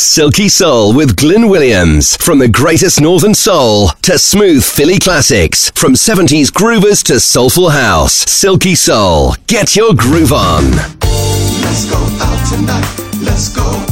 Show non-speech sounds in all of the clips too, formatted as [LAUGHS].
Silky Soul with Glyn Williams. From the greatest northern soul to smooth Philly classics. From 70s groovers to soulful house. Silky Soul. Get your groove on. Let's go out tonight. Let's go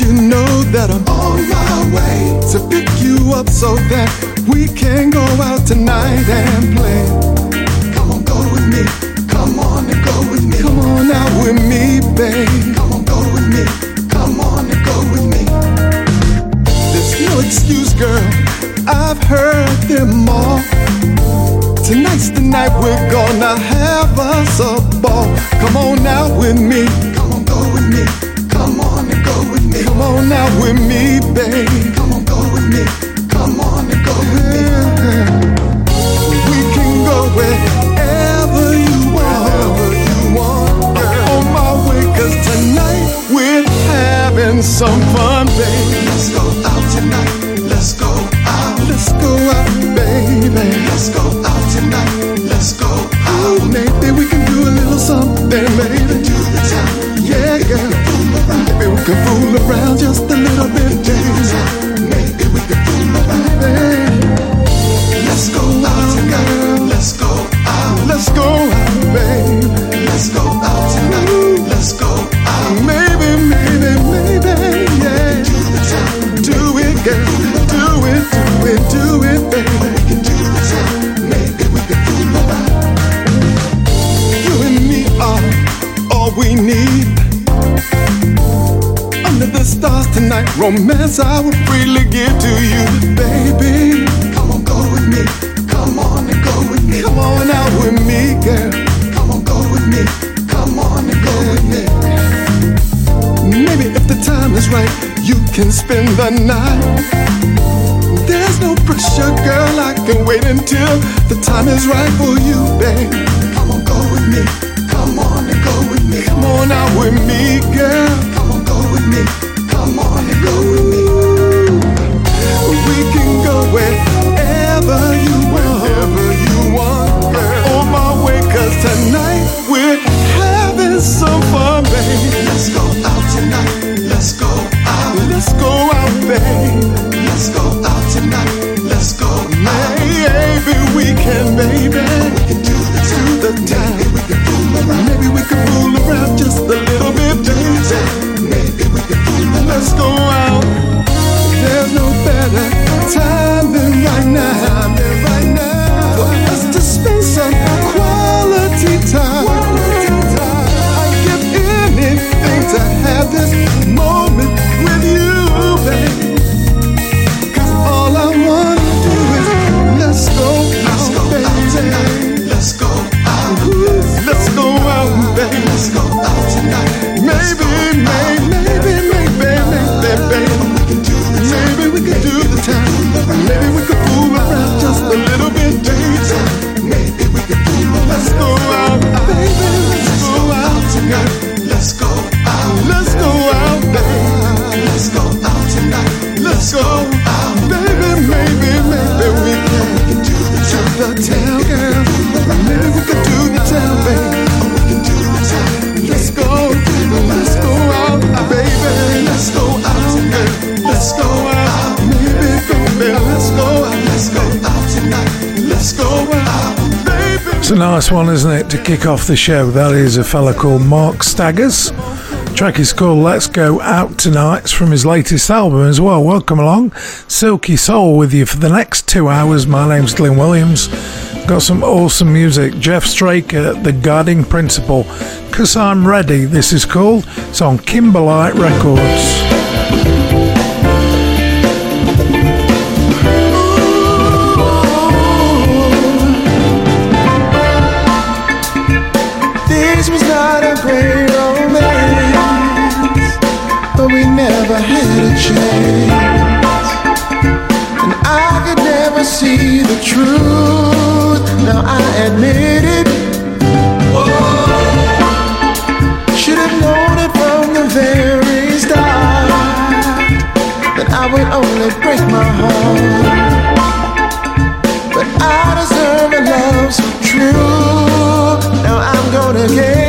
you know that I'm on my way to pick you up so that we can go out tonight and play. Come on, go with me. Come on and go with me. Come on out with me, babe. Come on, go with me. Come on and go with me. There's no excuse, girl. I've heard them all. Tonight's the night we're gonna have us a ball. Come on out with me. Come on, go with me. Come on and go with me. Come on out with me, babe. Come on, go with me. Come on and go with me. We can go wherever you want. Wherever you want. I'm on my way, cause tonight we're having some fun, baby. Let's go out tonight. Let's go out. Let's go out, baby. Let's go out tonight. Let's go Maybe we can do a little something, baby. Yeah, girl. Maybe we can fool around just a little bit, baby. Maybe we can fool around, baby. Let's go out. Let's go out. Let's go out. Let's go out tonight. Let's go out. Maybe, maybe, maybe, yeah. Do it, girl. Do it, do it, do it, baby. We need. Under the stars tonight, romance I would freely give to you, baby. Come on, go with me. Come on and go with me. Come on out with me, girl. Come on, go with me. Come on and go with me. Maybe if the time is right, you can spend the night. There's no pressure, girl. I can wait until the time is right for you, babe. Come on, go with me. On out with me, girl. Come on, go with me. Come on and go with me. We can go wherever you want. Wherever you want, girl. On my way, cause tonight we're having some fun, baby. Let's go out tonight. Let's go out. Let's go out, babe. Let's go out tonight. Let's go out. Maybe we can, baby. We can do the. Do the time. Maybe we can fool around. Just a little bit. Maybe we around. Let's go out. There's no better time than right now. right now. For us to spend some quality time. Give anything to have this moment a little bit, baby. Maybe we can fool around. Let's go out, nice one, isn't it, to kick off the show? That is a fella called Mark Staggers. Track is called Let's Go Out Tonight. It's from his latest album as well. Welcome along. Silky Soul with you for the next two hours. My name's Glyn Williams. Got some awesome music. Jeff Straker, The Guiding Principle. Cause I'm Ready, this is called. It's on Kimberlite Records. and I could never see the truth. Now I admit it. Should have known it from the very start that I would only break my heart. But I deserve a love so true. Now I'm gonna get.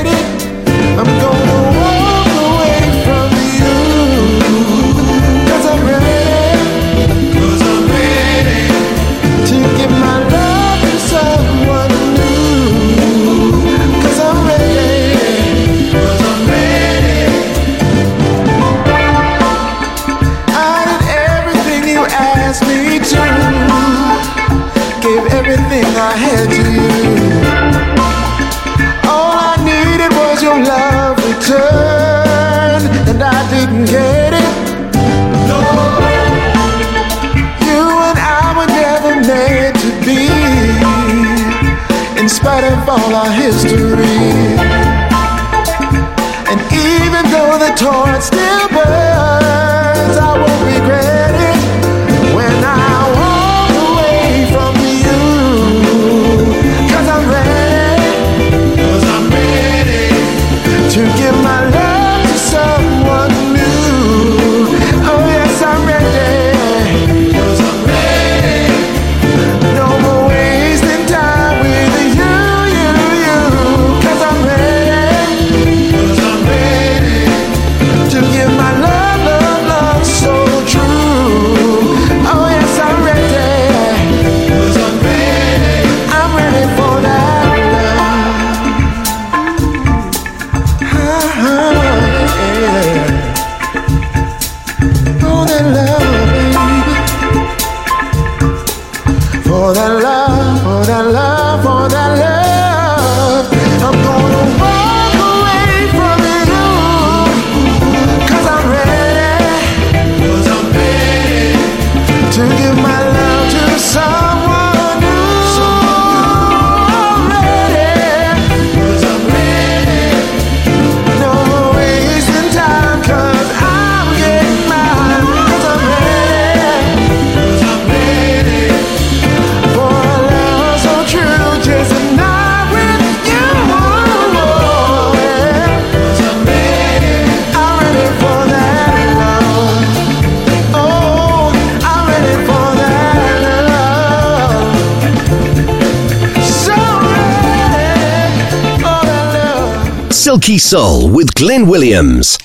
Silky Soul with Glyn Williams.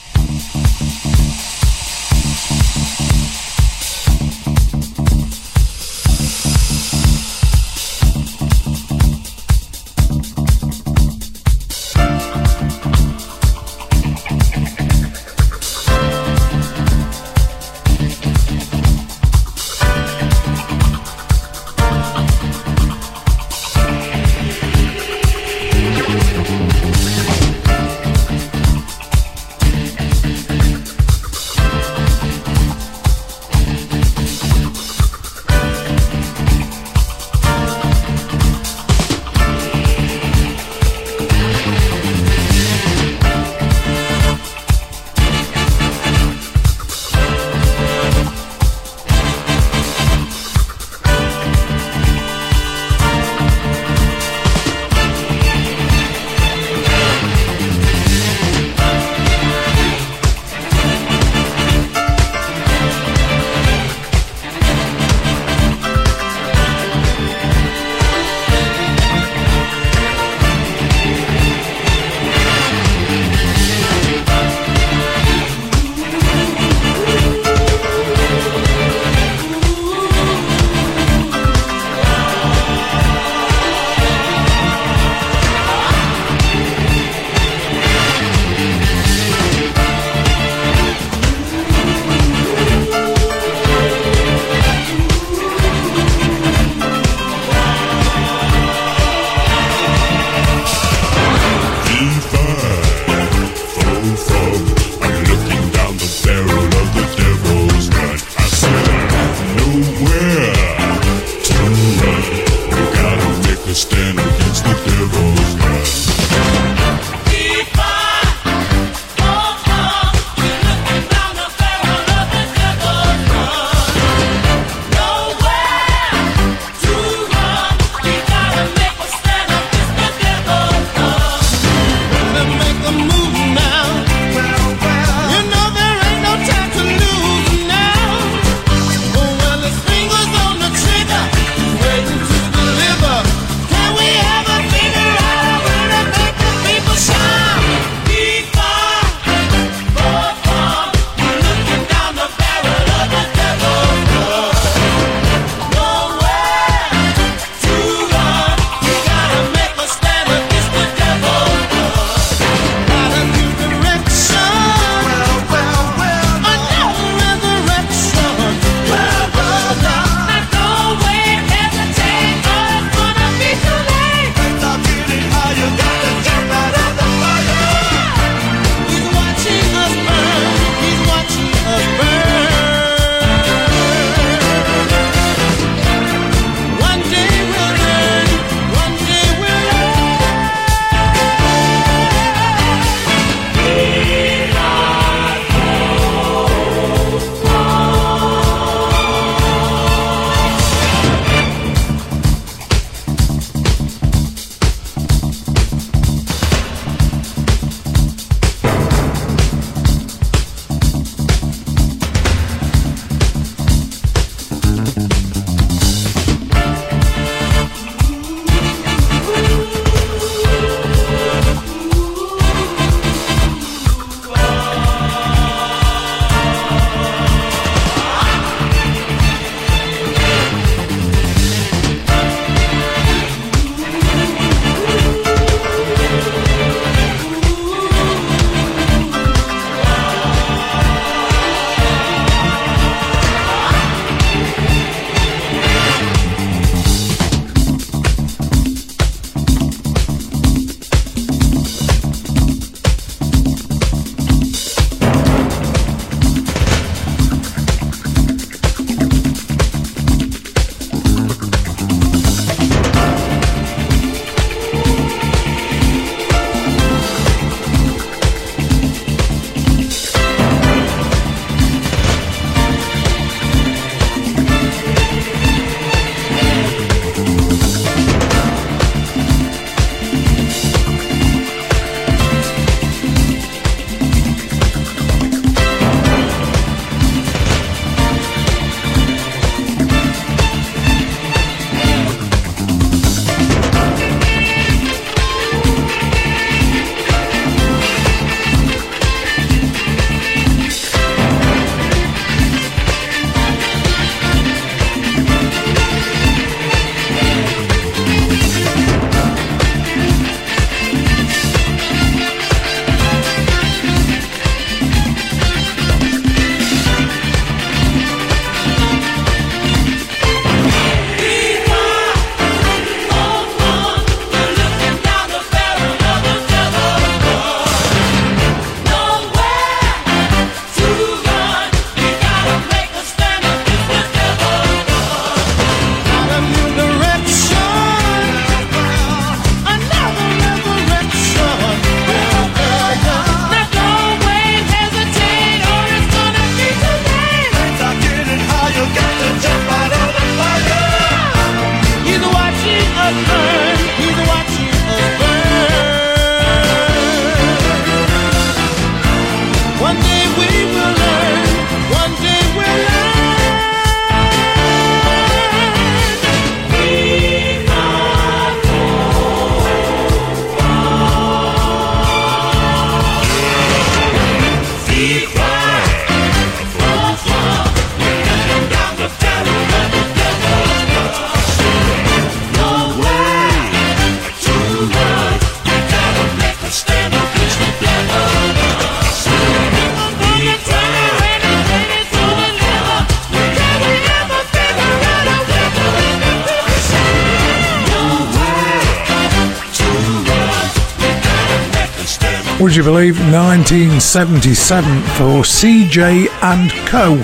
Would you believe, 1977 for CJ and Co.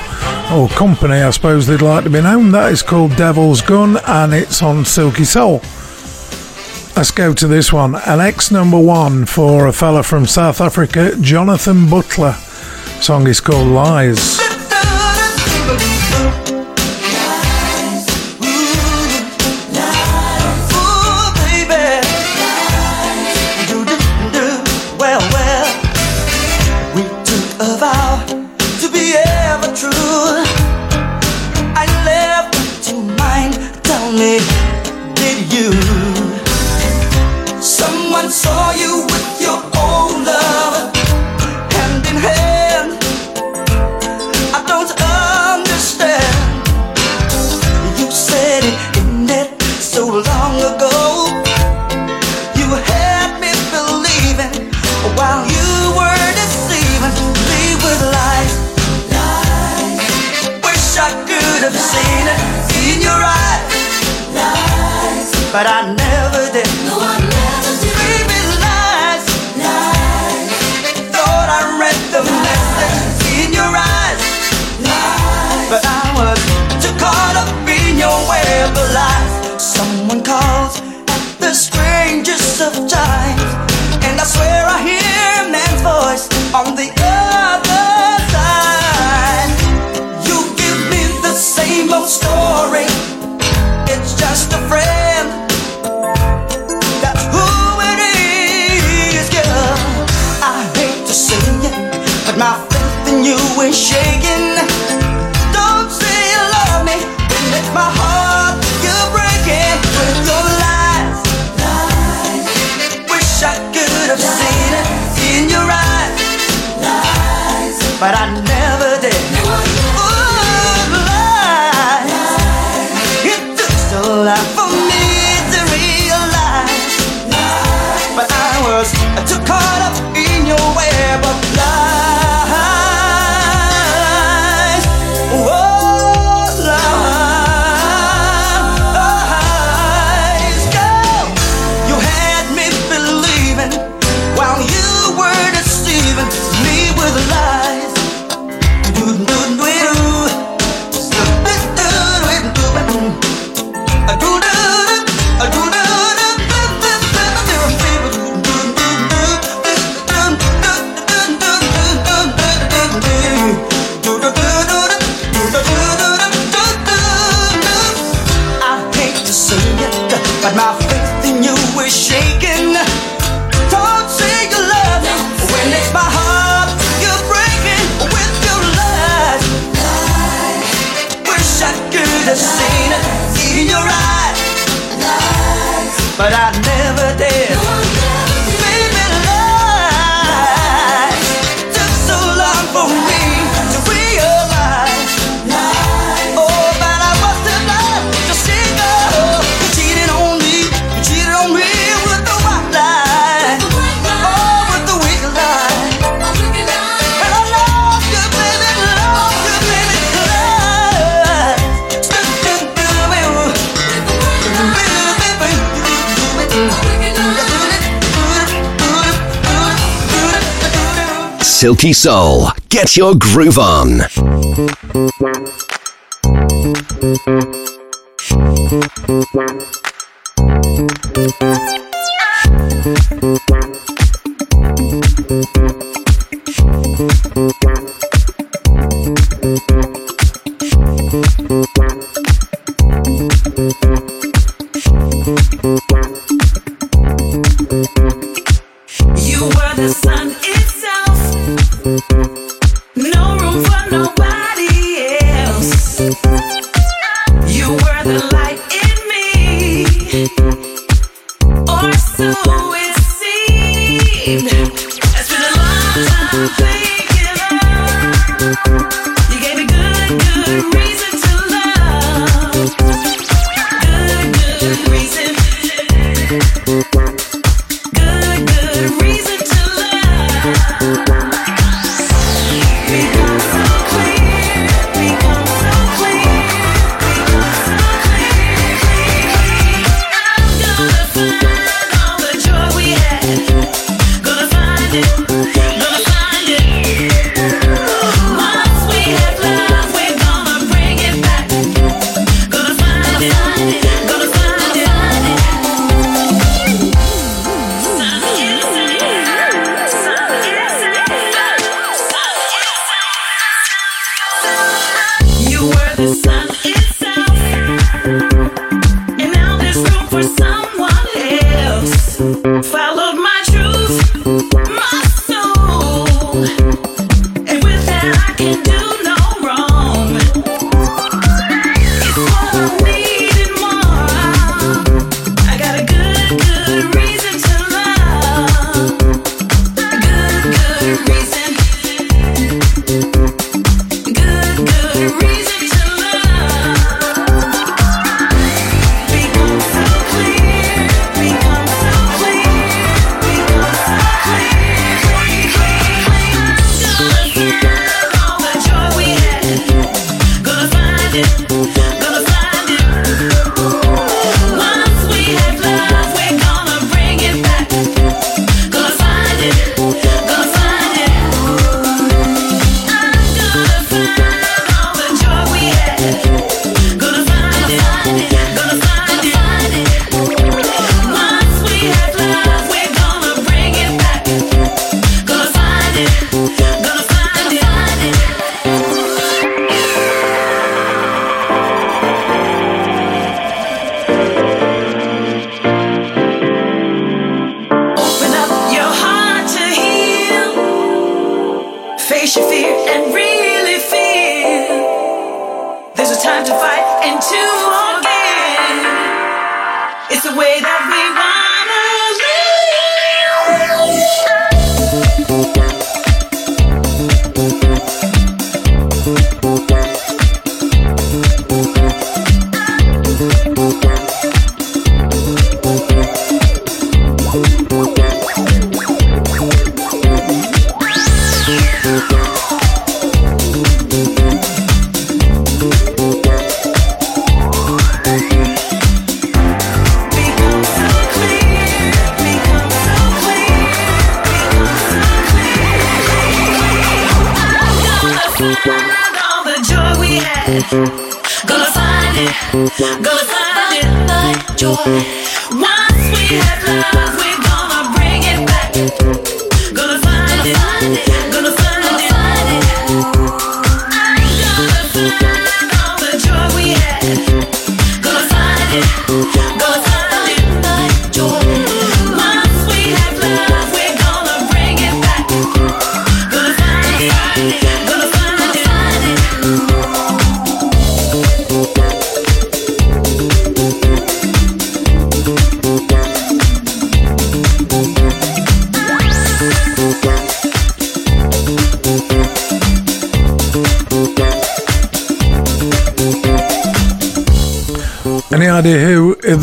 Or company, I suppose they'd like to be known. That is called Devil's Gun and it's on Silky Soul. Let's go to this one. An ex number one for a fella from South Africa, Jonathan Butler. Song is called Lies. Soul. Get your groove on.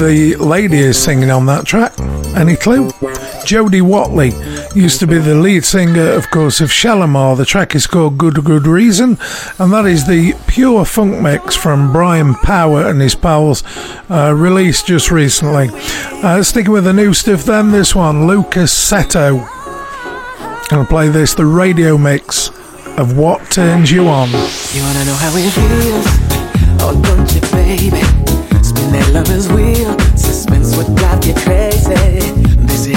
The lady is singing on that track? Any clue? Jody Watley used to be the lead singer, of course, of Shalamar. The track is called Good Good Reason, and that is the pure funk mix from Brian Power and his pals, uh, released just recently. Uh, sticking with the new stuff, then this one, Lucas Seto. Gonna play this, the radio mix of What Turns You On. You wanna know how it feels? Oh, don't you, baby? That lover's wheel. Suspense would drive you crazy. Is.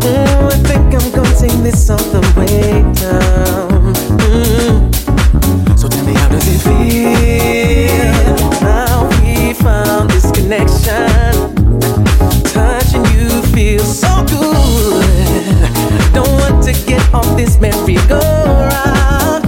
Mm, I think I'm gonna take this all the way down. Mm. So tell me, how does it feel? We found this connection. Touching you feels so good. Don't want to get off this merry-go-round.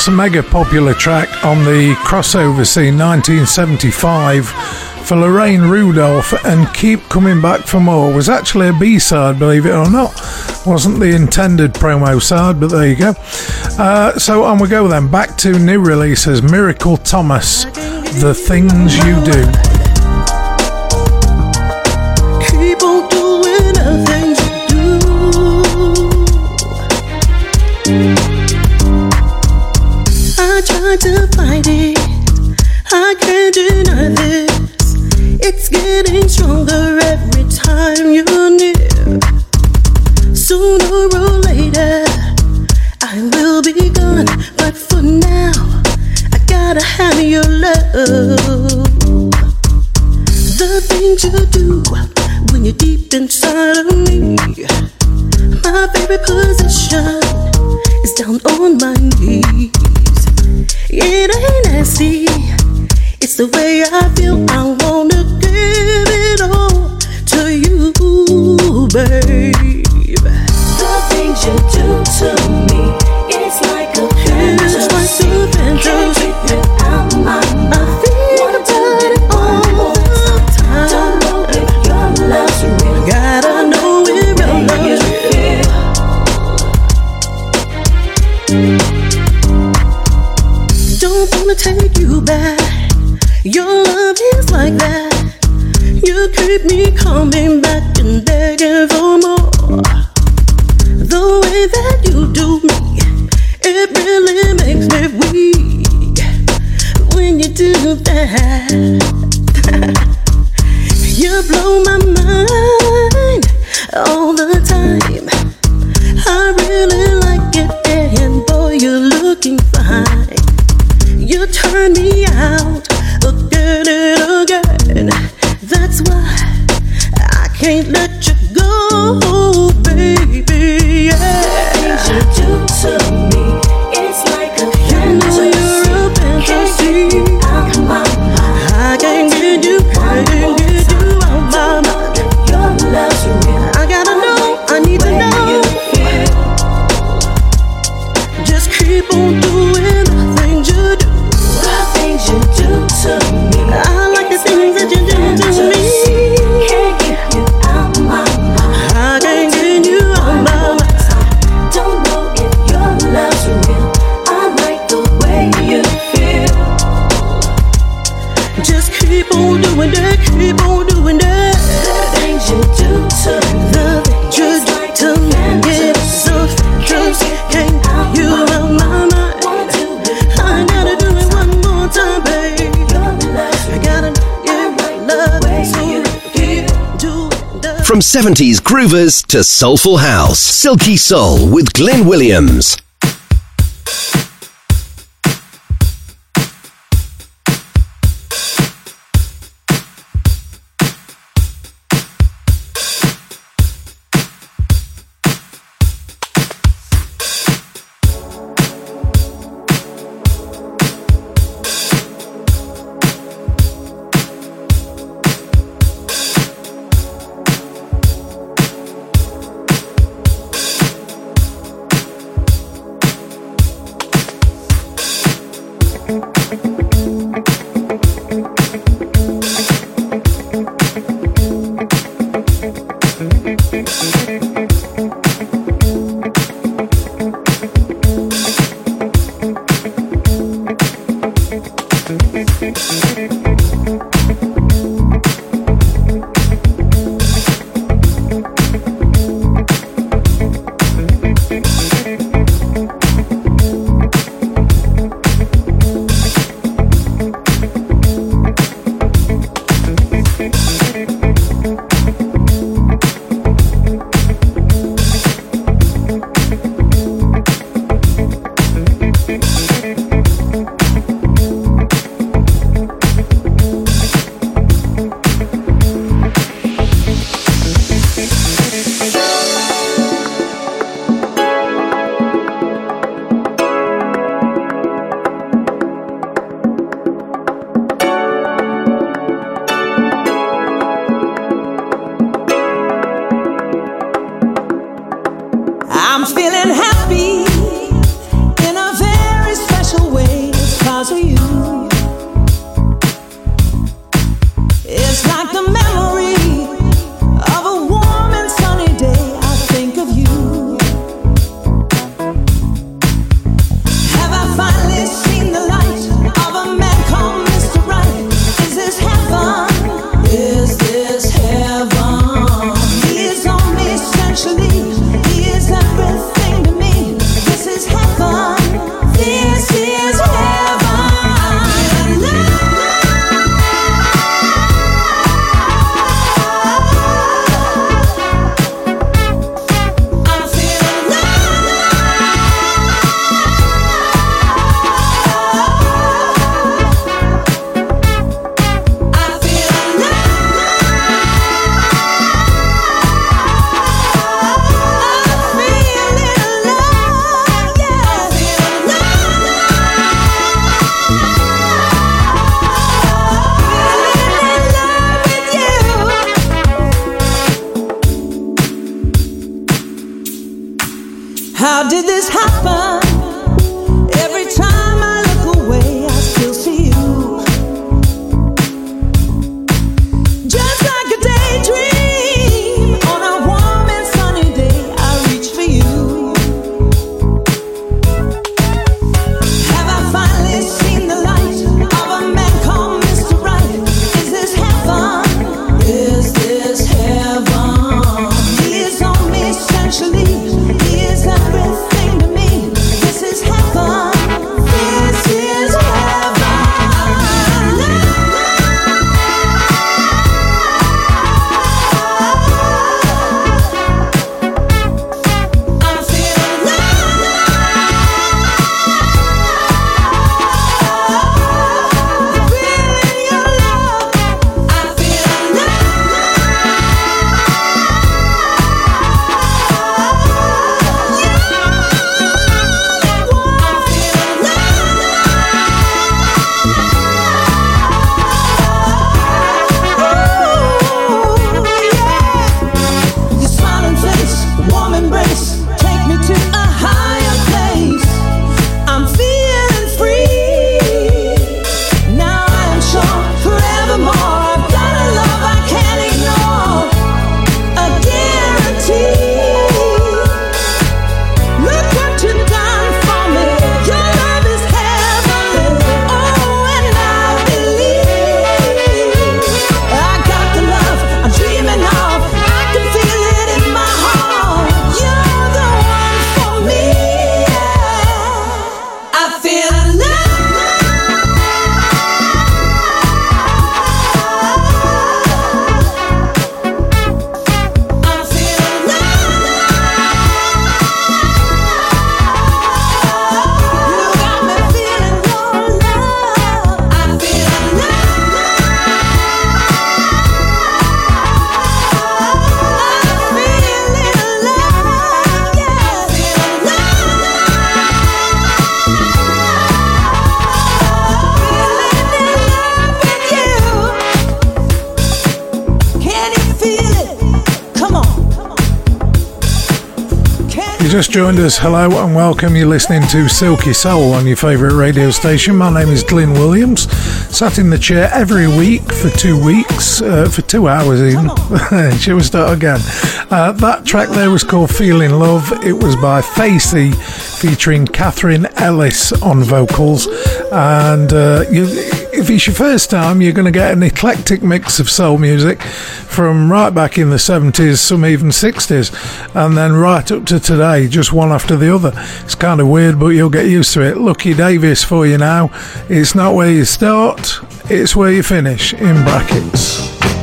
That's a mega popular track on the crossover scene 1975 for Lorraine Rudolph and Keep Coming Back for More was actually a B side, believe it or not. Wasn't the intended promo side, but there you go. Uh, so on we go then, back to new releases Miracle Thomas, The Things You Do. 70s groovers to soulful house. Silky Soul with Glyn Williams. joined us, hello and welcome. You're listening to Silky Soul on your favourite radio station. My name is Glyn Williams. Sat in the chair every week for two weeks, uh, for two hours even. [LAUGHS] Shall we start again? Uh, that track there was called "Feeling Love. It was by Facey featuring Catherine Ellis on vocals. And uh, you if it's your first time, you're going to get an eclectic mix of soul music from right back in the 70s, some even 60s, and then right up to today, just one after the other. It's kind of weird, but you'll get used to it. Lucky Davis for you now. It's not where you start, it's where you finish, in brackets.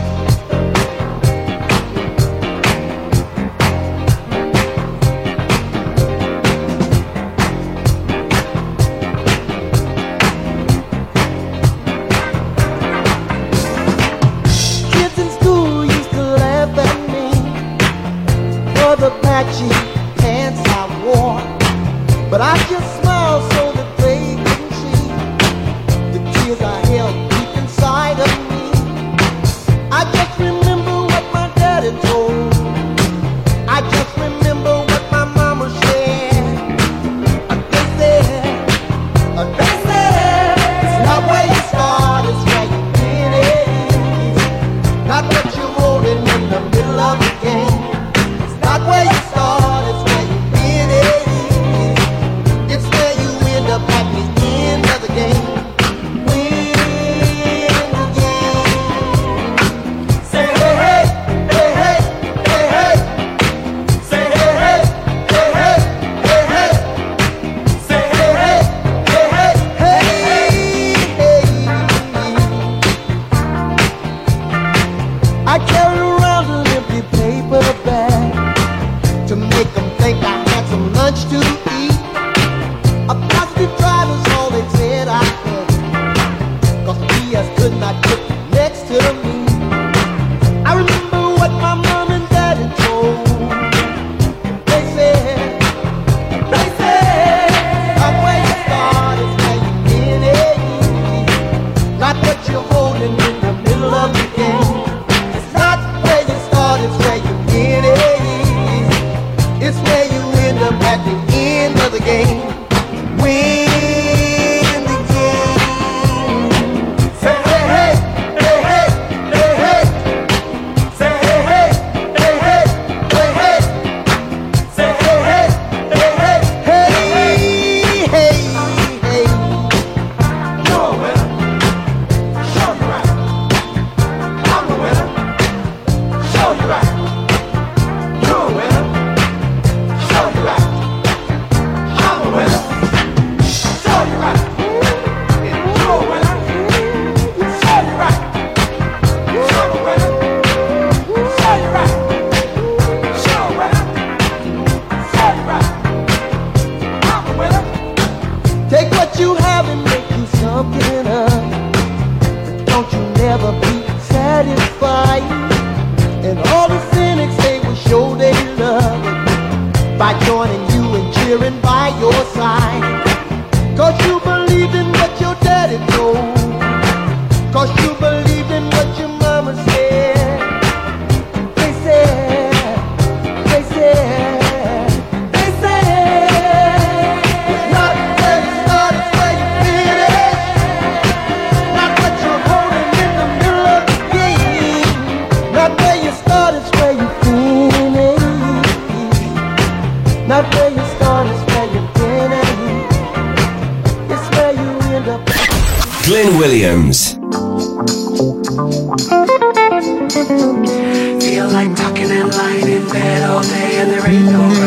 bed all day and there ain't no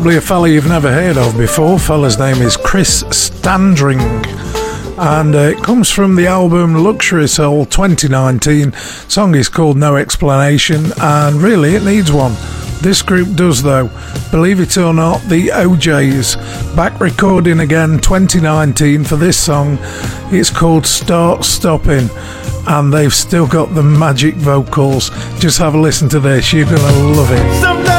probably a fella you've never heard of before. Fella's name is Chris Standring, and uh, it comes from the album Luxury Soul 2019. Song is called No Explanation, and really it needs one. This group does, though. Believe it or not, the O'Jays back recording again 2019 for this song. It's called Start Stopping, and they've still got the magic vocals. Just have a listen to this, you're gonna love it.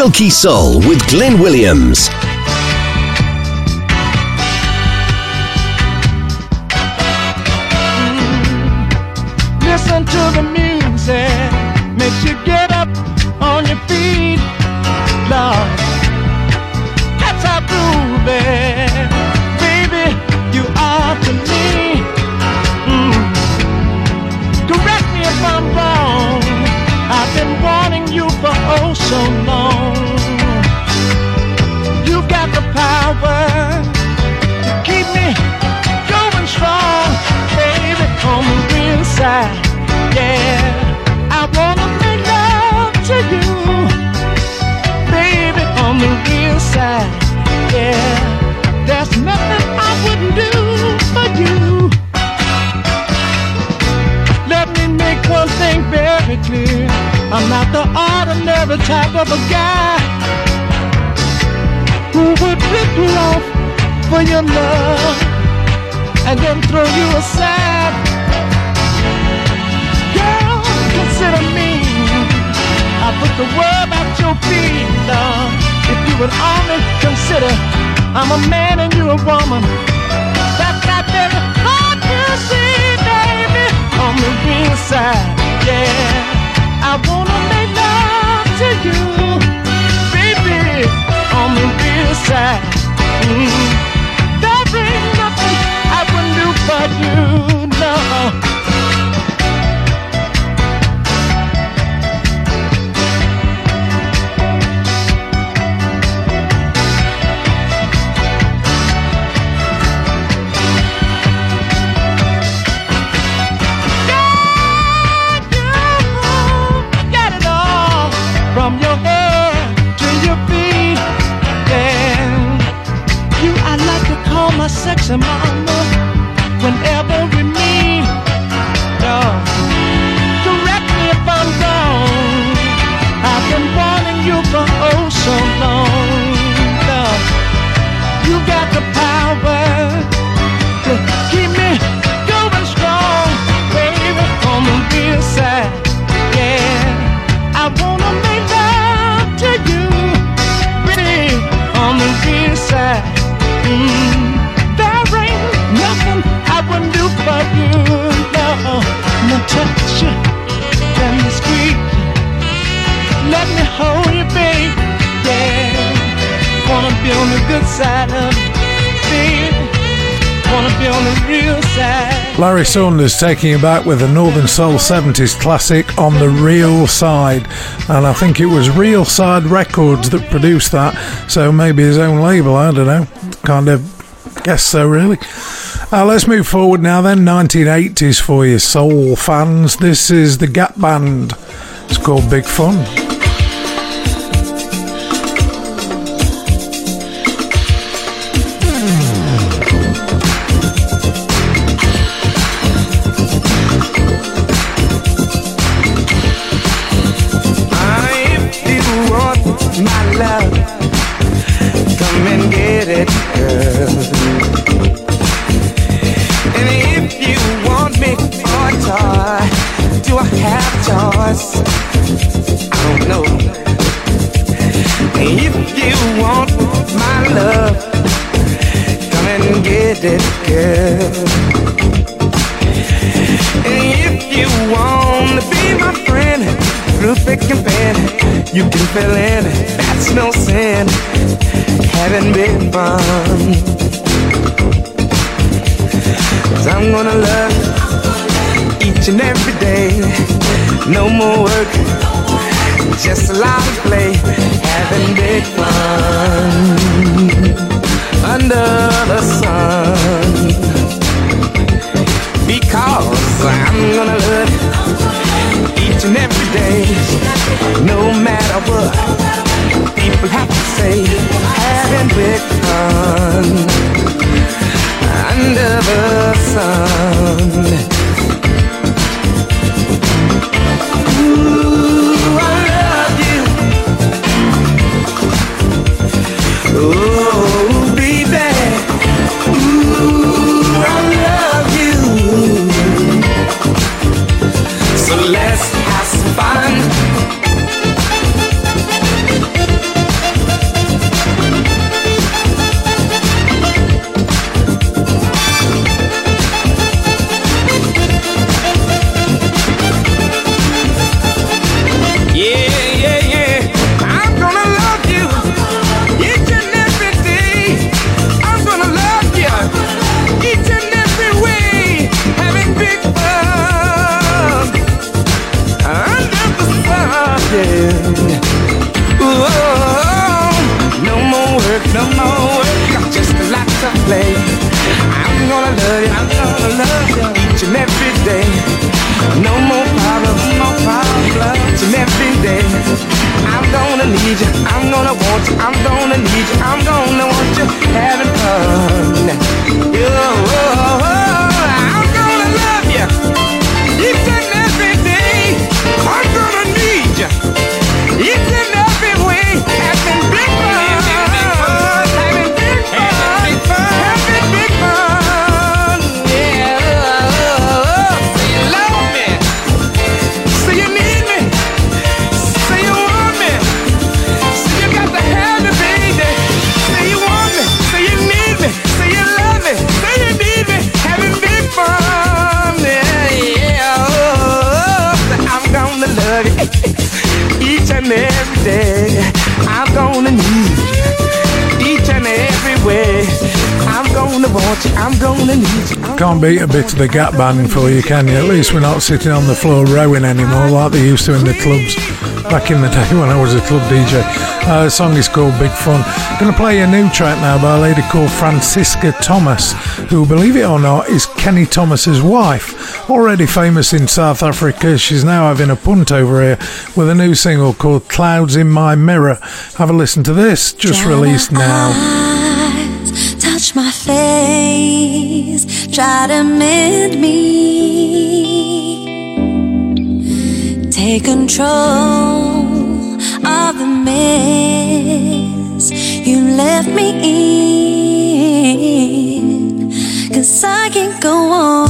Silky Soul with Glyn Williams. Listen to the music, I'm not the ordinary type of a guy who would rip you off for your love and then throw you aside. Girl, consider me. I put the world at your feet, love. If you would only consider I'm a man and you're a woman. That's not very hard to see, baby. On the real side, yeah. You, baby. On the side, mm. there ain't nothing I wouldn't do for you, sexy mama whenever we meet. Yeah. Correct me if I'm wrong. I've been wanting you for oh so long. Yeah. You got the power to keep me going strong, baby, on the real side. Yeah, I wanna make love to you, pretty, on the real side. Mm, be on the good side of the. Larry Saunders taking you back with a Northern Soul 70s classic on the real side. And I think it was Real Side Records that produced that, so maybe his own label, I don't know. Kind of guess so, really. Uh, let's move forward now, then. 1980s for you, soul fans. This is the Gap Band. It's called Big Fun. I don't know. If you want my love, come and get it, girl. And if you want to be my friend, and you can fill in. That's no sin. Having big. Cause I'm gonna love each and every day. No more work, just a lot of play. Having big fun under the sun. Because I'm gonna you each and every day, no matter what people have to say. Having big fun under the sun. Ooh, I love you. can't beat a bit of the gap band for you, can you? At least we're not sitting on the floor rowing anymore like they used to in the clubs back in the [LAUGHS] day when I was a club DJ. Uh, the song is called Big Fun. I'm going to play a new track now by a lady called Francisca Thomas, who, believe it or not, is Kenny Thomas's wife. Already famous in South Africa, she's now having a punt over here with a new single called Clouds in My Mirror. Have a listen to this, just released now. Eyes, touch my face try to mend me. Take control of the mess you left me in. Cause I can't go on.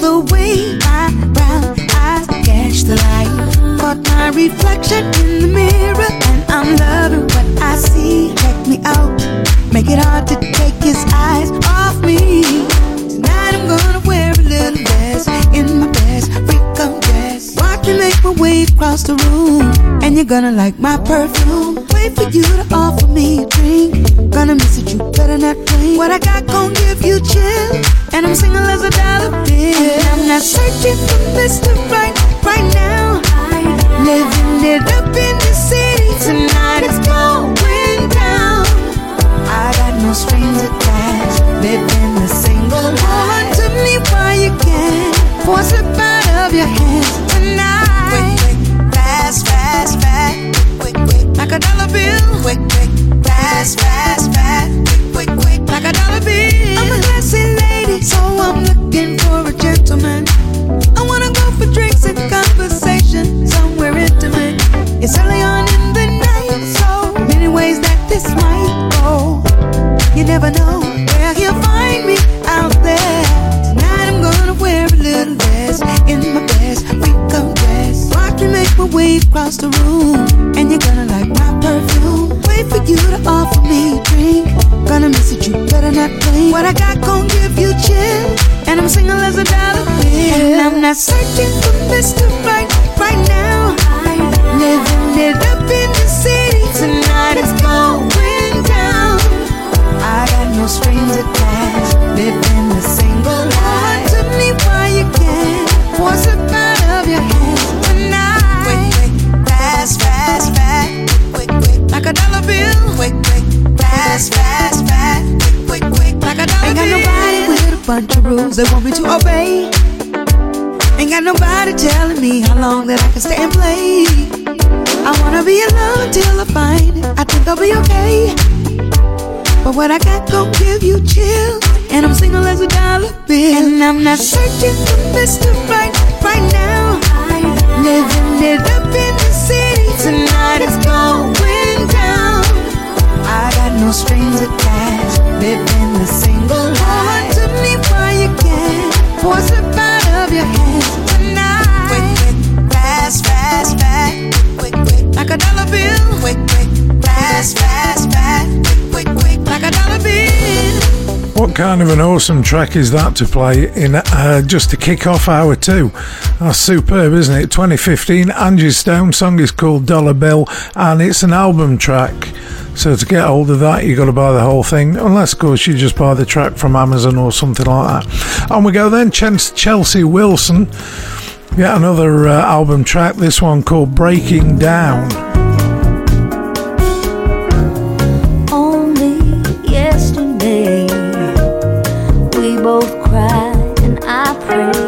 The way my brown eyes catch the light. Caught my reflection in the mirror, and I'm loving what I see. Check me out, make it hard to take his eyes off me. Tonight I'm gonna wear a little less in my me make my way across the room, and you're gonna like my perfume. Wait for you to offer me a drink. Gonna miss it, you better not drink. What I got gon' give you chill, and I'm single as a dollar bill. I'm not searching for Mr. Right right now. Living it up in the city tonight, it's going down. I got no strings attached, living the single life. To me while you can, force it out of your hands tonight. Quick, quick, fast, fast, fast, quick, quick, like a dollar bill. Quick, quick, fast, fast, fast, quick, quick, quick, like a dollar bill. I'm a classy lady, so I'm looking for a gentleman. I wanna go for drinks and conversation somewhere intimate. It's early on in the night, so many ways that this might go. You never know where he'll find My way across the room, and you're gonna like my perfume. Wait for you to offer me a drink. Gonna miss it, you better not blink. What I got gon' give you chill, and I'm single as a dollar bill. And I'm not searching for Mr. Right right now. Living it up in the city tonight, it's going down. I got no strings attached, living the single life. To me while you can, force like a dollar bill. Quick, quick, fast, fast, fast, quick, quick, quick, like a dollar. Ain't got nobody with a bunch of rules they want me to obey. Ain't got nobody telling me how long that I can stay and play. I wanna be alone till I find it. I think I'll be okay. But what I got gon' give you chill. And I'm single as a dollar bill. And I'm not searching for Mr. Right right now. Living it up in the city tonight, it's going down. I got no strings attached, living the single life. Hold on to me while you can, force it out of your hands tonight. Quick, quick, fast, fast, fast, quick, quick, like a dollar bill. Quick, quick, fast, fast, fast, quick, quick, quick, like a dollar bill. What kind of an awesome track is that to play in uh, just to kick off hour two? That's superb, isn't it? 2015, Angie Stone song is called Dollar Bill, and it's an album track. So to get hold of that, you've got to buy the whole thing, unless of course you just buy the track from Amazon or something like that. On we go then, Ch- Chelsea Wilson, yet another uh, album track. This one called Breaking Down. Both cried and I prayed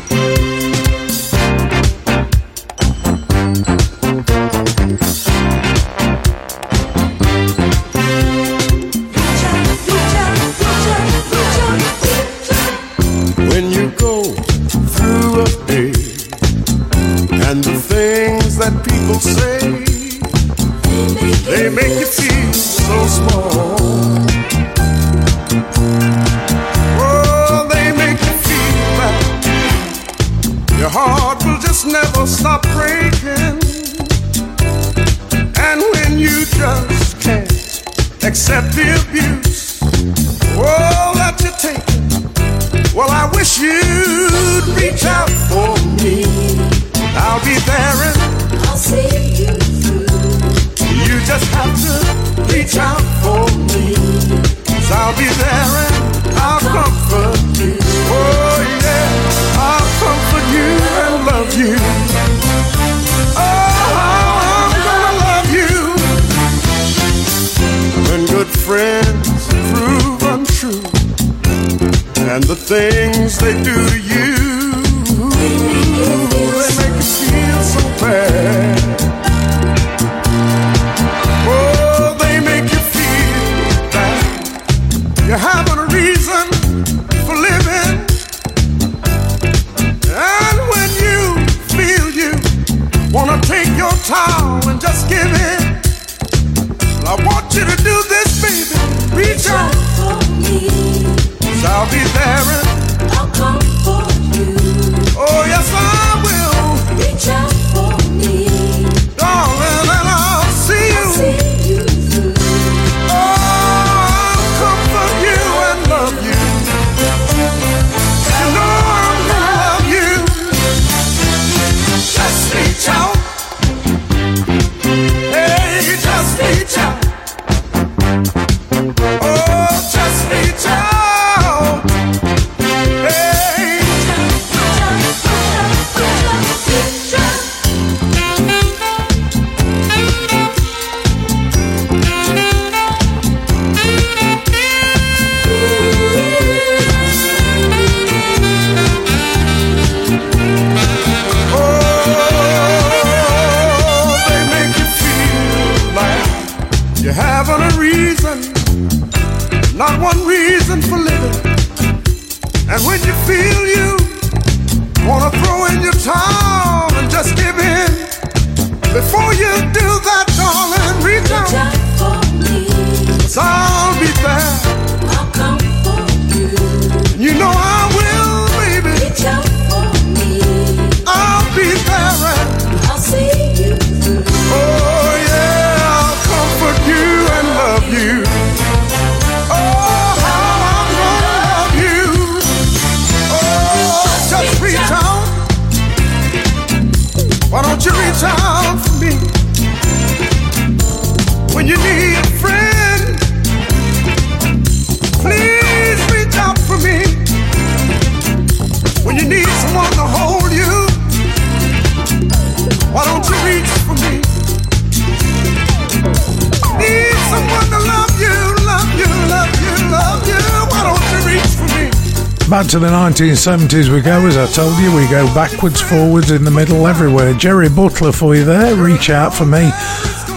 1970s we go, as I told you, we go backwards, forwards, in the middle, everywhere. Jerry Butler for you there, reach out for me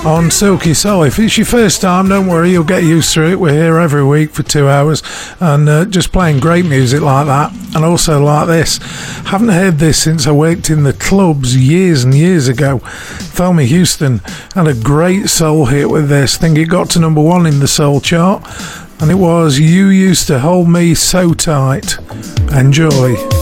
on Silky Soul. If it's your first time, don't worry, you'll get used to it. We're here every week for two hours and uh, just playing great music like that and also like this. Haven't heard this since I worked in the clubs years and years ago. Thelma Houston had a great soul hit with this. thing. think it got to number one in the soul chart and it was You Used to Hold Me So Tight. Enjoy.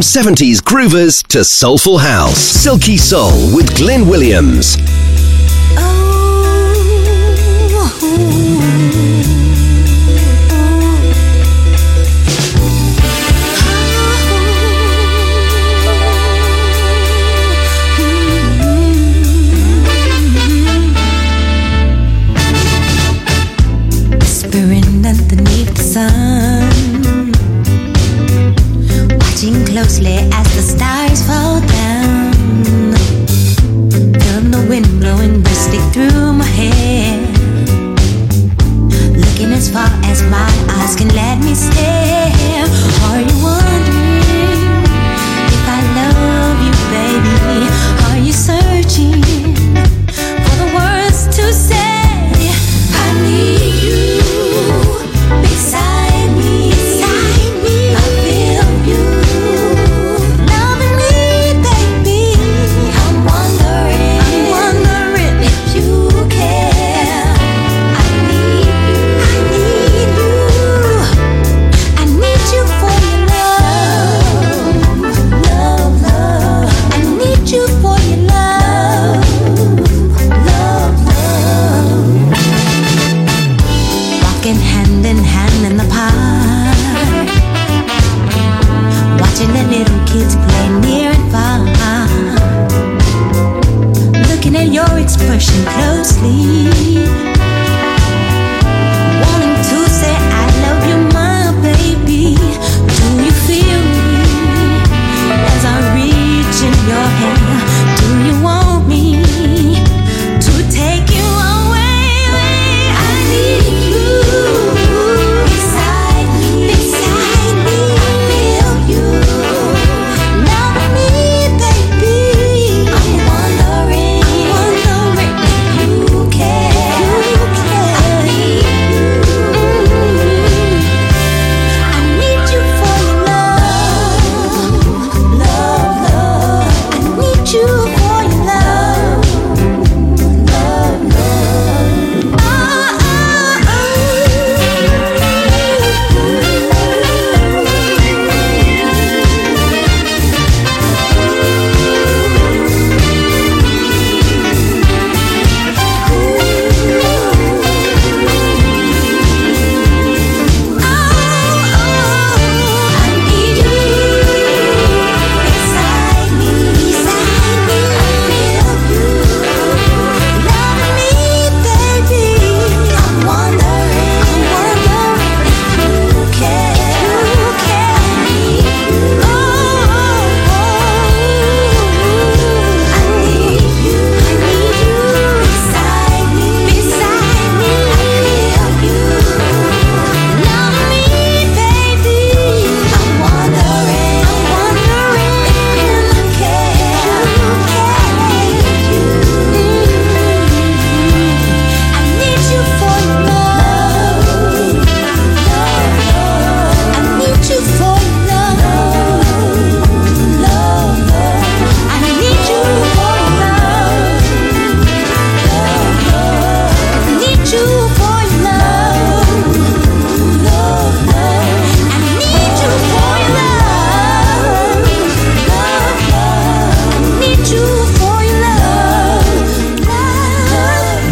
From 70s groovers to soulful house, Silky Soul with Glyn Williams.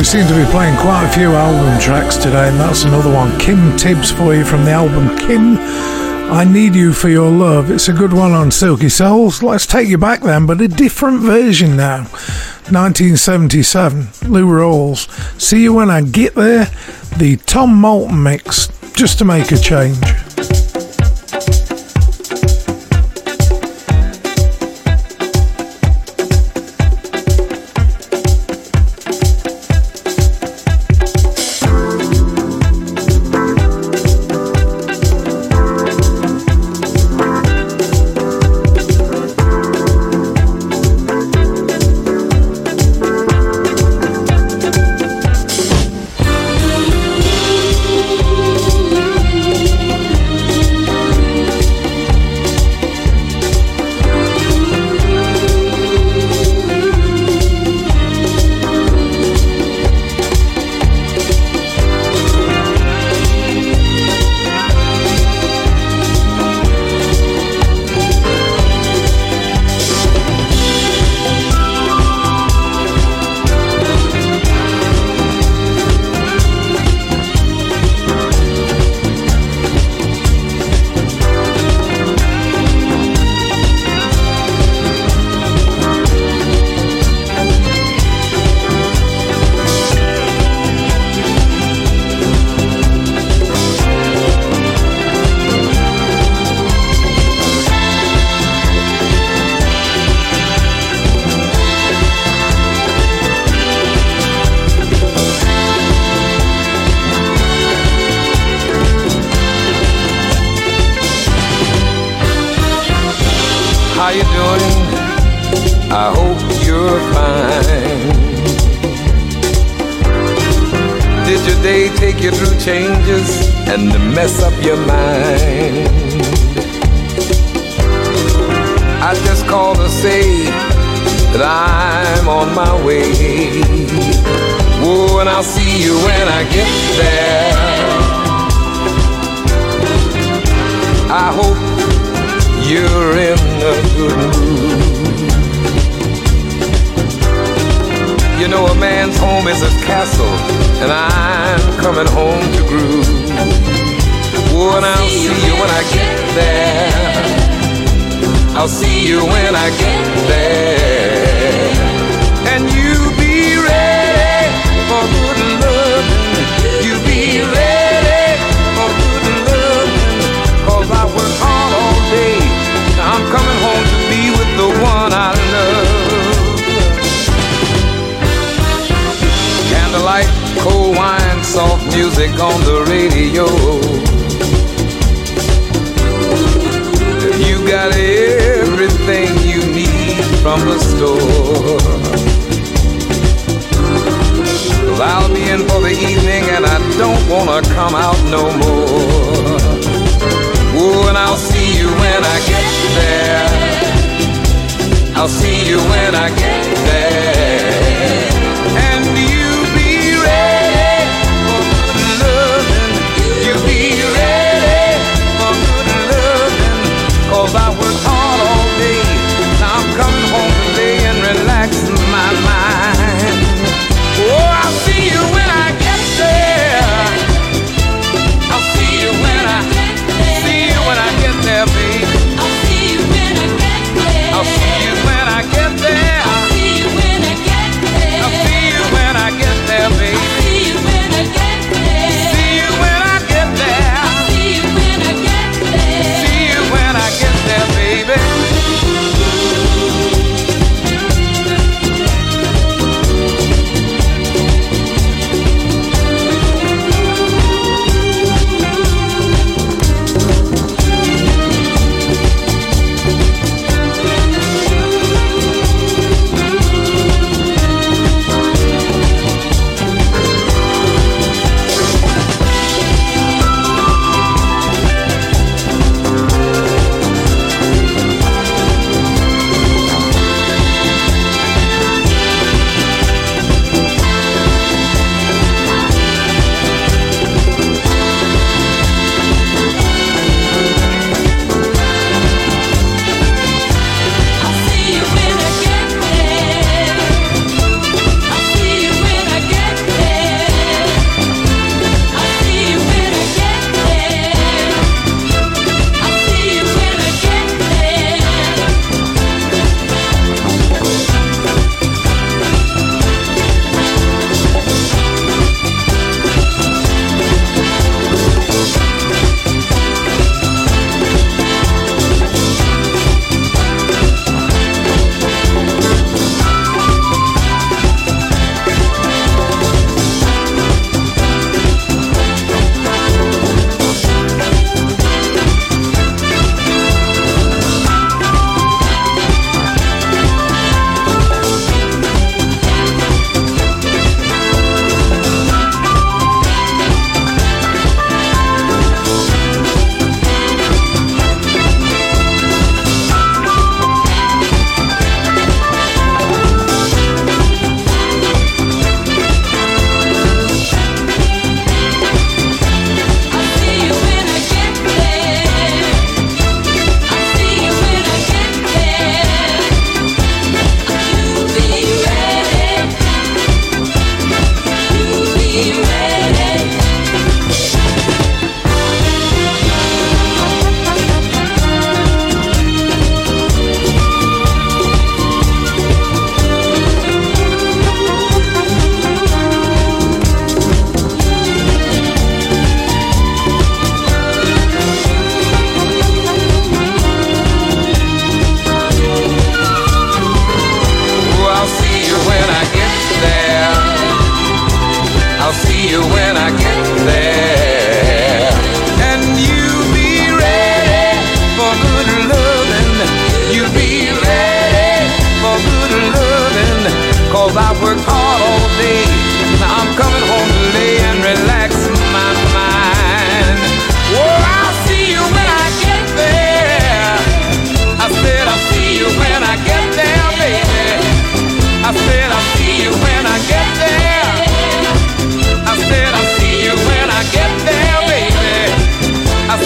seem to be playing quite a few album tracks today, and that's another one. Kim Tibbs for you from the album Kim, I Need You for Your Love. It's a good one on Silky Souls. Let's take you back then, but a different version now. 1977, Lou Rawls. See you when I get there. The Tom Moulton mix, just to make a change.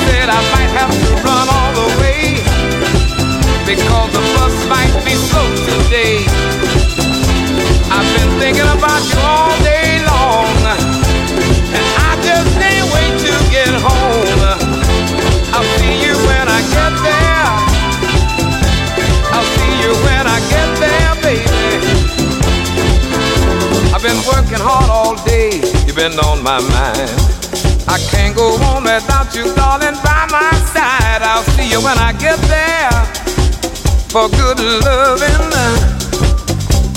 said I might have to run all the way because the bus might be slow today. I've been thinking about you all day long, and I just can't wait to get home. I'll see you when I get there. I'll see you when I get there, baby. I've been working hard all day. You've been on my mind. I can't go on without you, darling, by my side. I'll see you when I get there for good loving,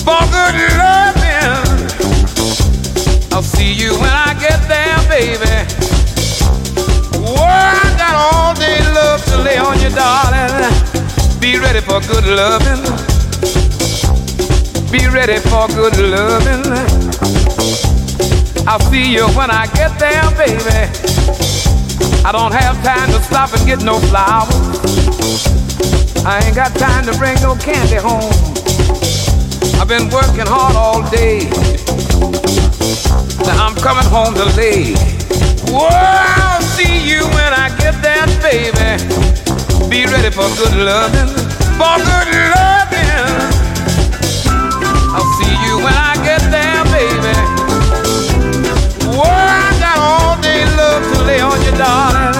for good loving. I'll see you when I get there, baby. Whoa, I got all day love to lay on you, darling. Be ready for good loving. Be ready for good loving. I'll see you when I get there, baby. I don't have time to stop and get no flowers. I ain't got time to bring no candy home. I've been working hard all day. Now I'm coming home to lay. Whoa, I'll see you when I get there, baby. Be ready for good loving, for good loving. I'll see you when I get there, lay on you, darling.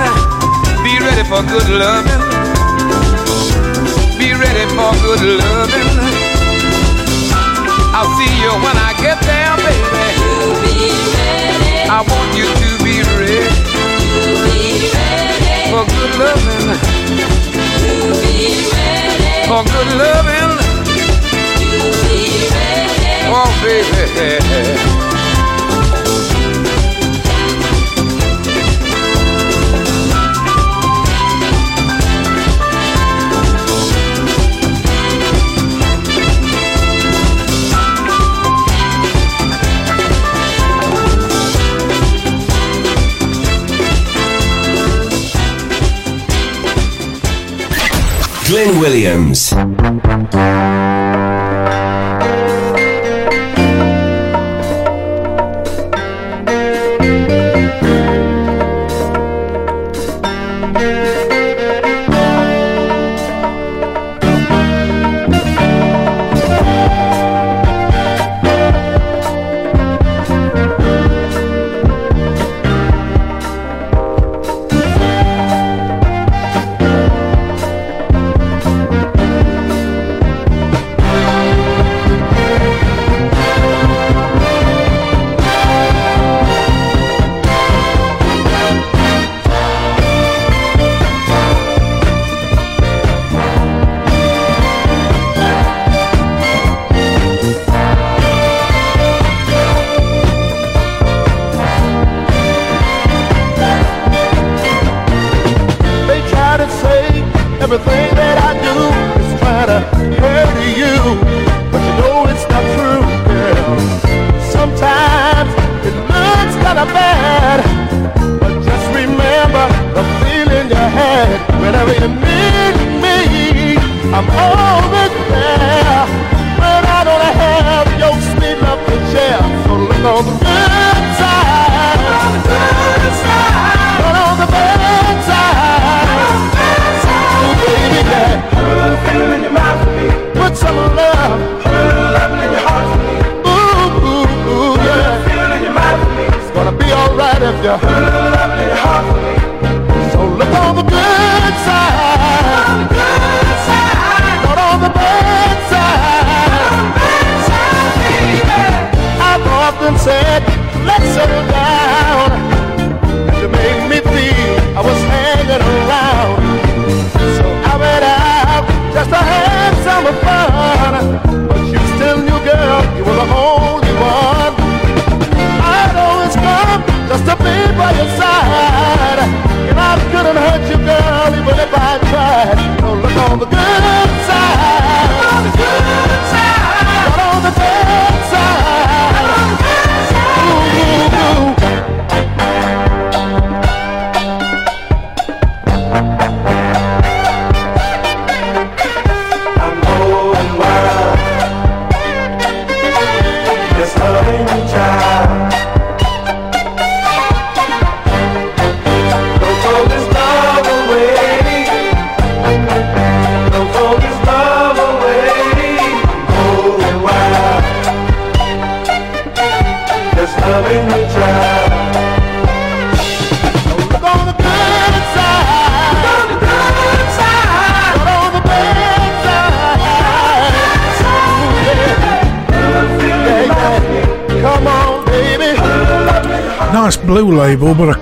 Be ready for good loving. Be ready for good loving. I'll see you when I get there, baby. Be ready. I want you to be ready. Be ready For good loving. Be ready For good loving. Be ready, Oh, baby. Glyn Williams.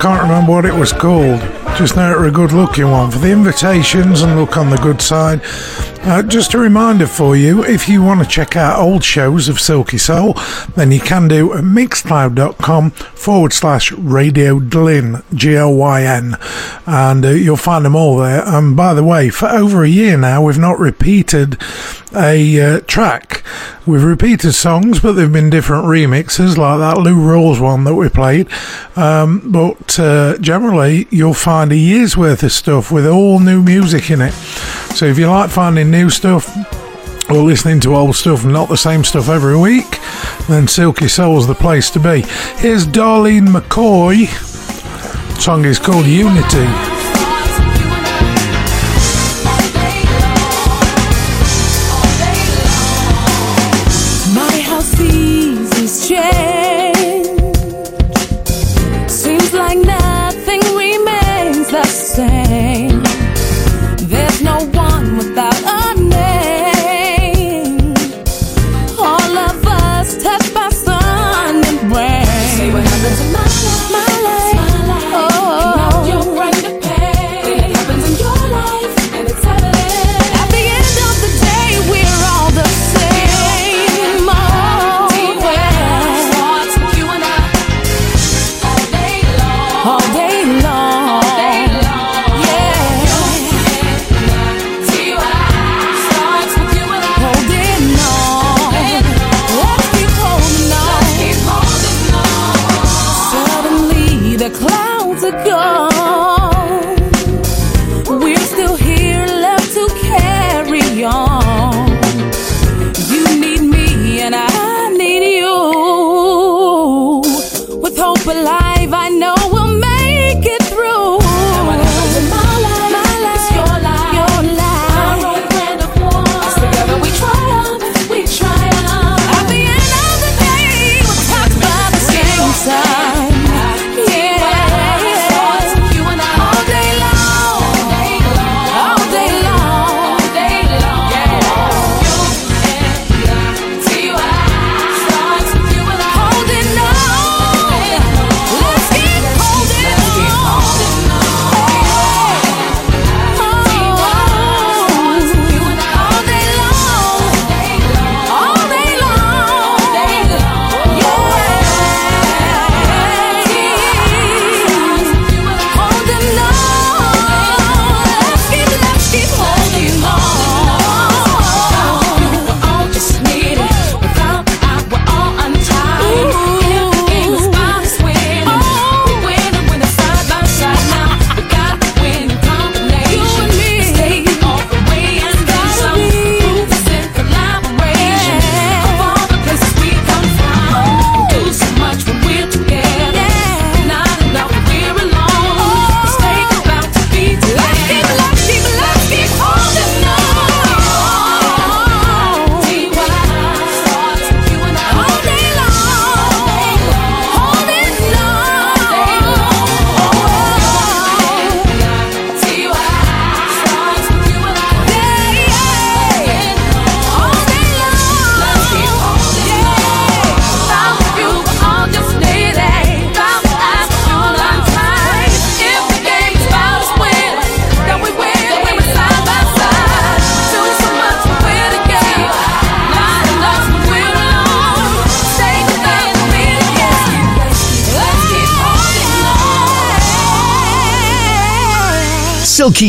can't remember what it was called. Just know it was a good looking one for the invitations and look on the good side. Uh, just a reminder for you if you want to check out old shows of Silky Soul, then you can do at mixcloud.com forward slash radio glyn, G L Y N, and uh, you'll find them all there. And by the way, for over a year now, we've not repeated a uh, track We've repeated songs, but they've been different remixes, like that Lou Rawls one that we played. Um, but uh, generally, you'll find a year's worth of stuff with all new music in it. So if you like finding new stuff, or listening to old stuff not the same stuff every week, then Silky Soul's the place to be. Here's Darlene McCoy. The song is called Unity.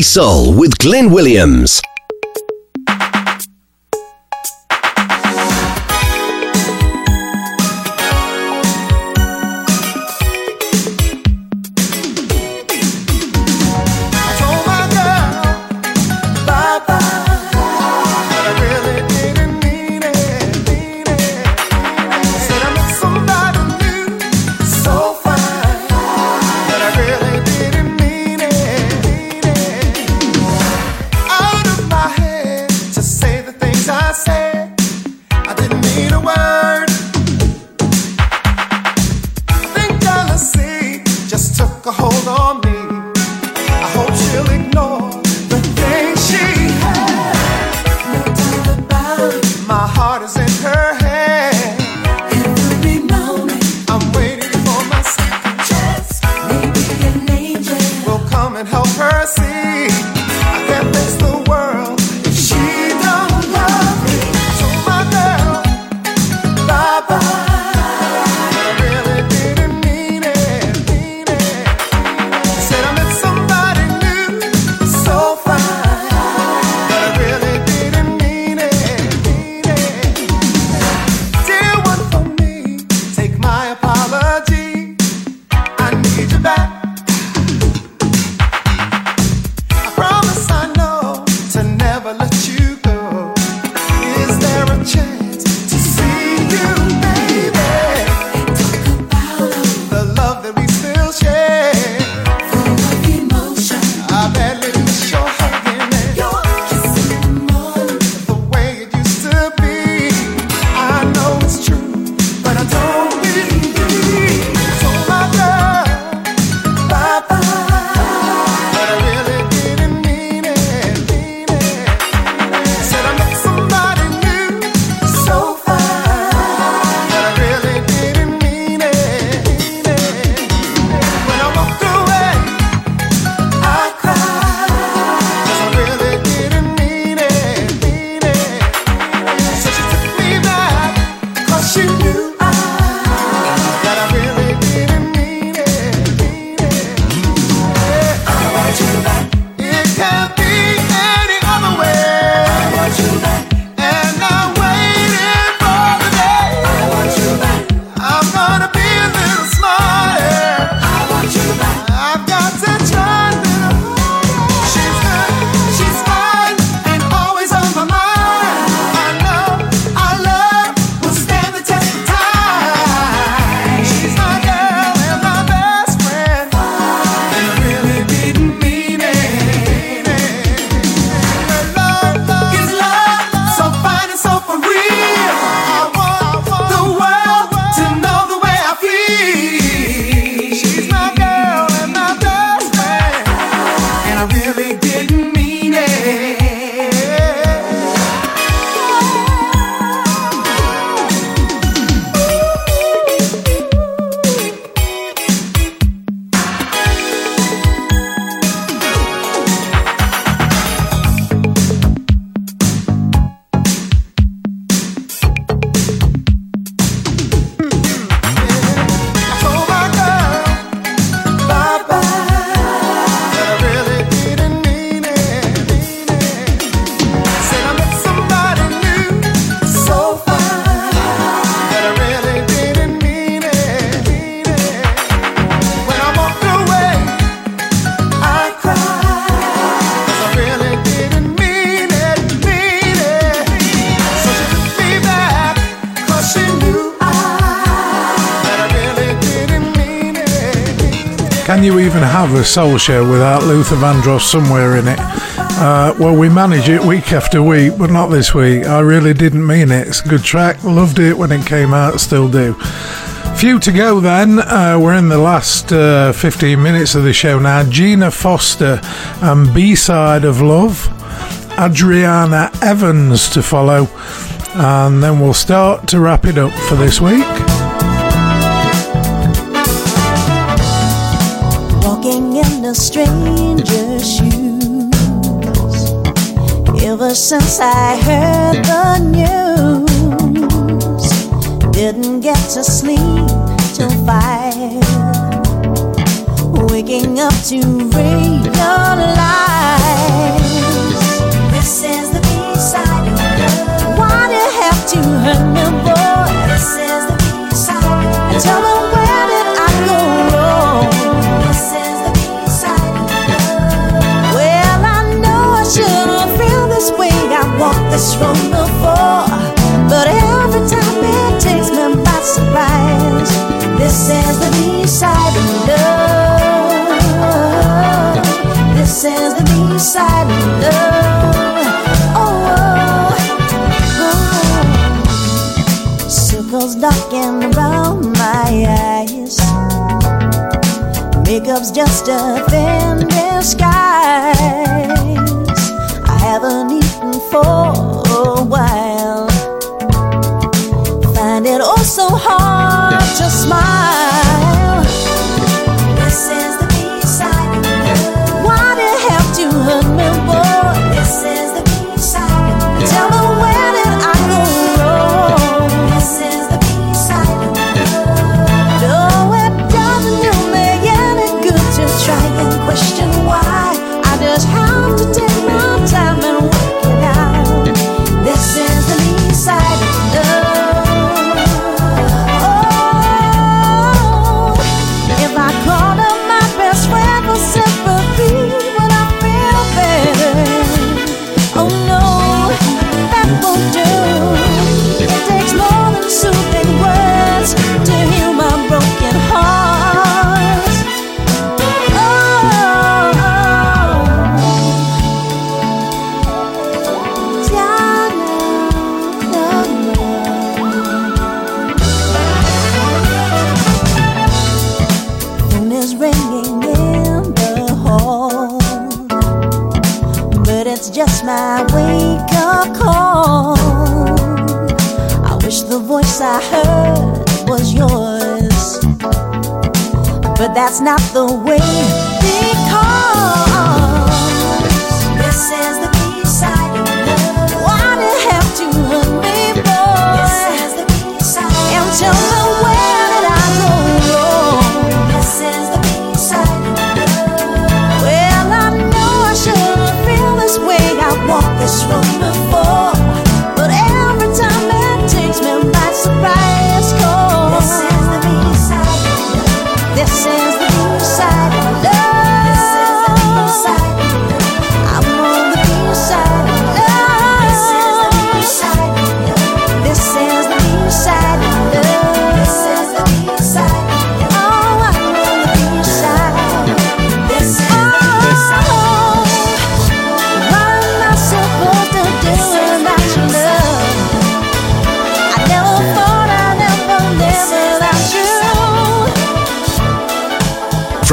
Soul with Glyn Williams. A soul show without Luther Vandross somewhere in it. Uh, well, we manage it week after week, but not this week. I really didn't mean it. It's a good track. Loved it when it came out, still do. Few to go then. Uh, we're in the last uh, 15 minutes of the show now. Gina Foster and B Side of Love. Adriana Evans to follow. And then we'll start to wrap it up for this week. Ever since I heard the news, didn't get to sleep till five. Waking up to realize this is the B side of love. Why do you have to hurt me, boy? This is the B side. Tell me. This from before, but every time it takes me by surprise. This is the B side of love. This is the B side of love. Oh, oh. circles around my eyes. Makeup's just a thin disguise. that's not the way. Because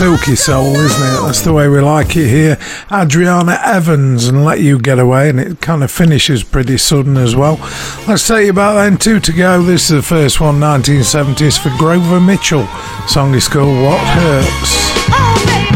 Silky soul, isn't it? That's the way we like it here. Adriana Evans and Let You Get Away, and it kind of finishes pretty sudden as well. Let's tell you about then, two to go. This is the first one, 1970s for Grover Mitchell. Song is called What Hurts. Oh, Can't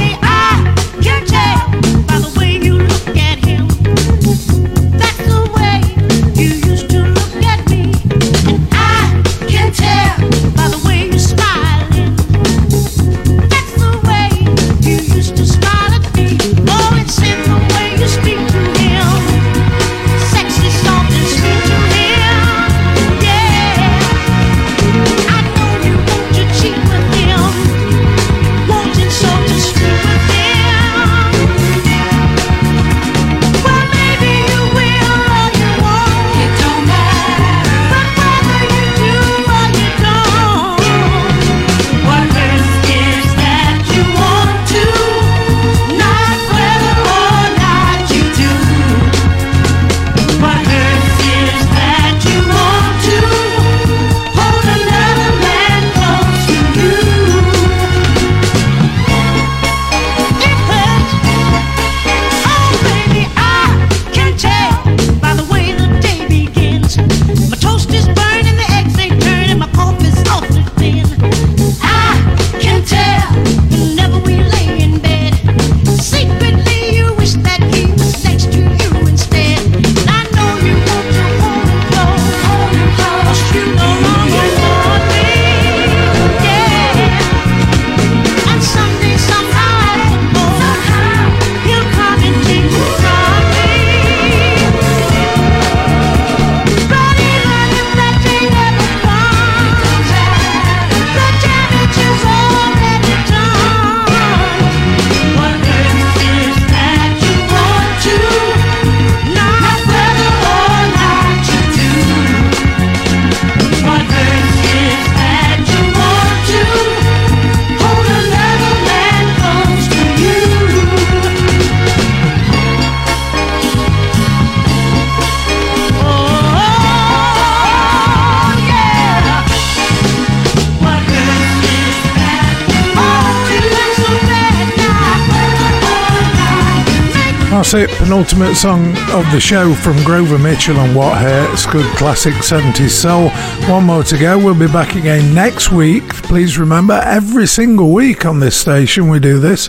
it, penultimate song of the show from Grover Mitchell and What Hurts. Good classic 70s soul. One more to go. We'll be back again next week. Please remember, every single week on this station we do this.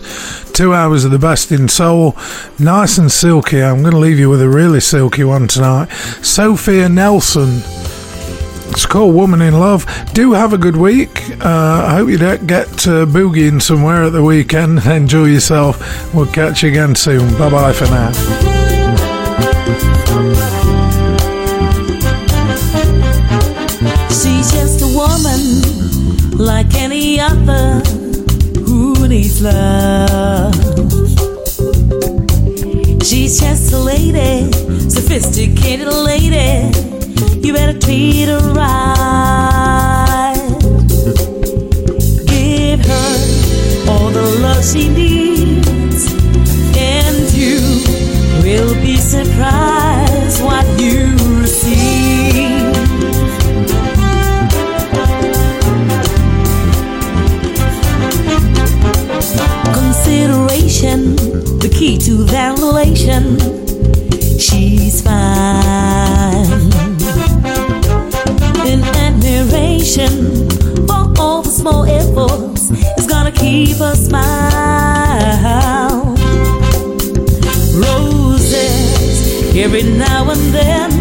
Two hours of the best in soul. Nice and silky. I'm going to leave you with a really silky one tonight. Sophia Nelson. It's called Woman in Love. Do have a good week. Uh, I hope you don't get uh, boogieing somewhere at the weekend. [LAUGHS] Enjoy yourself. We'll catch you again soon. Bye bye for now. She's just a woman like any other who needs love. She's just a lady, sophisticated lady. You better Give her all the love she needs, and you will be surprised what you. Consideration, the key to that relation. She's fine. Admiration for all the small efforts, is gonna keep us smile. Roses every now and then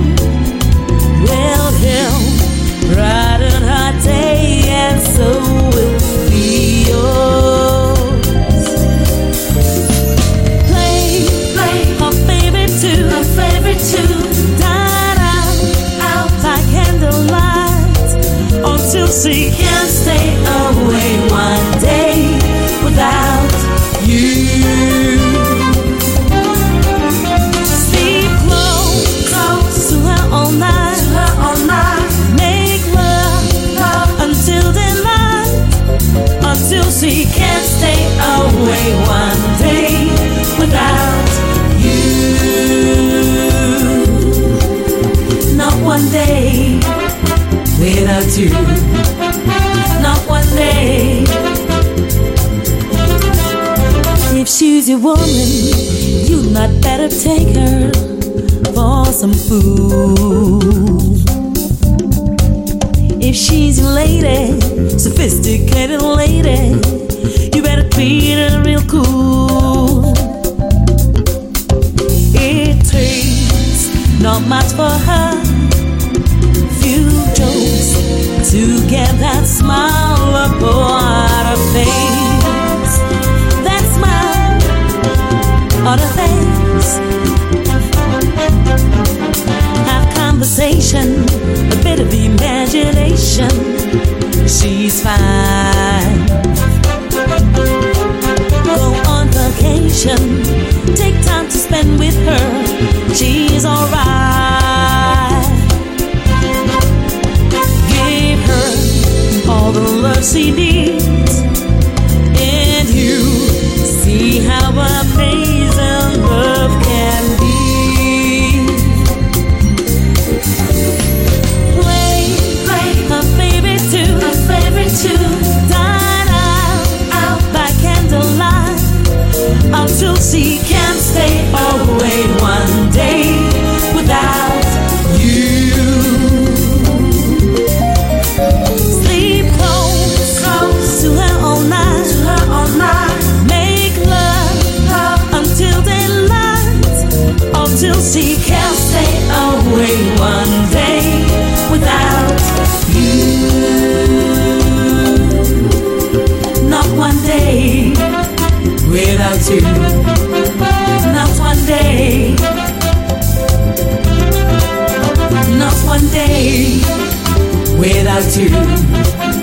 until she Take her for some food. If she's a lady, sophisticated lady, you better treat her real cool. It takes not much for her. Few jokes to get that smile up. Oh, with her, she's alright. Give her all the love she needs. without you.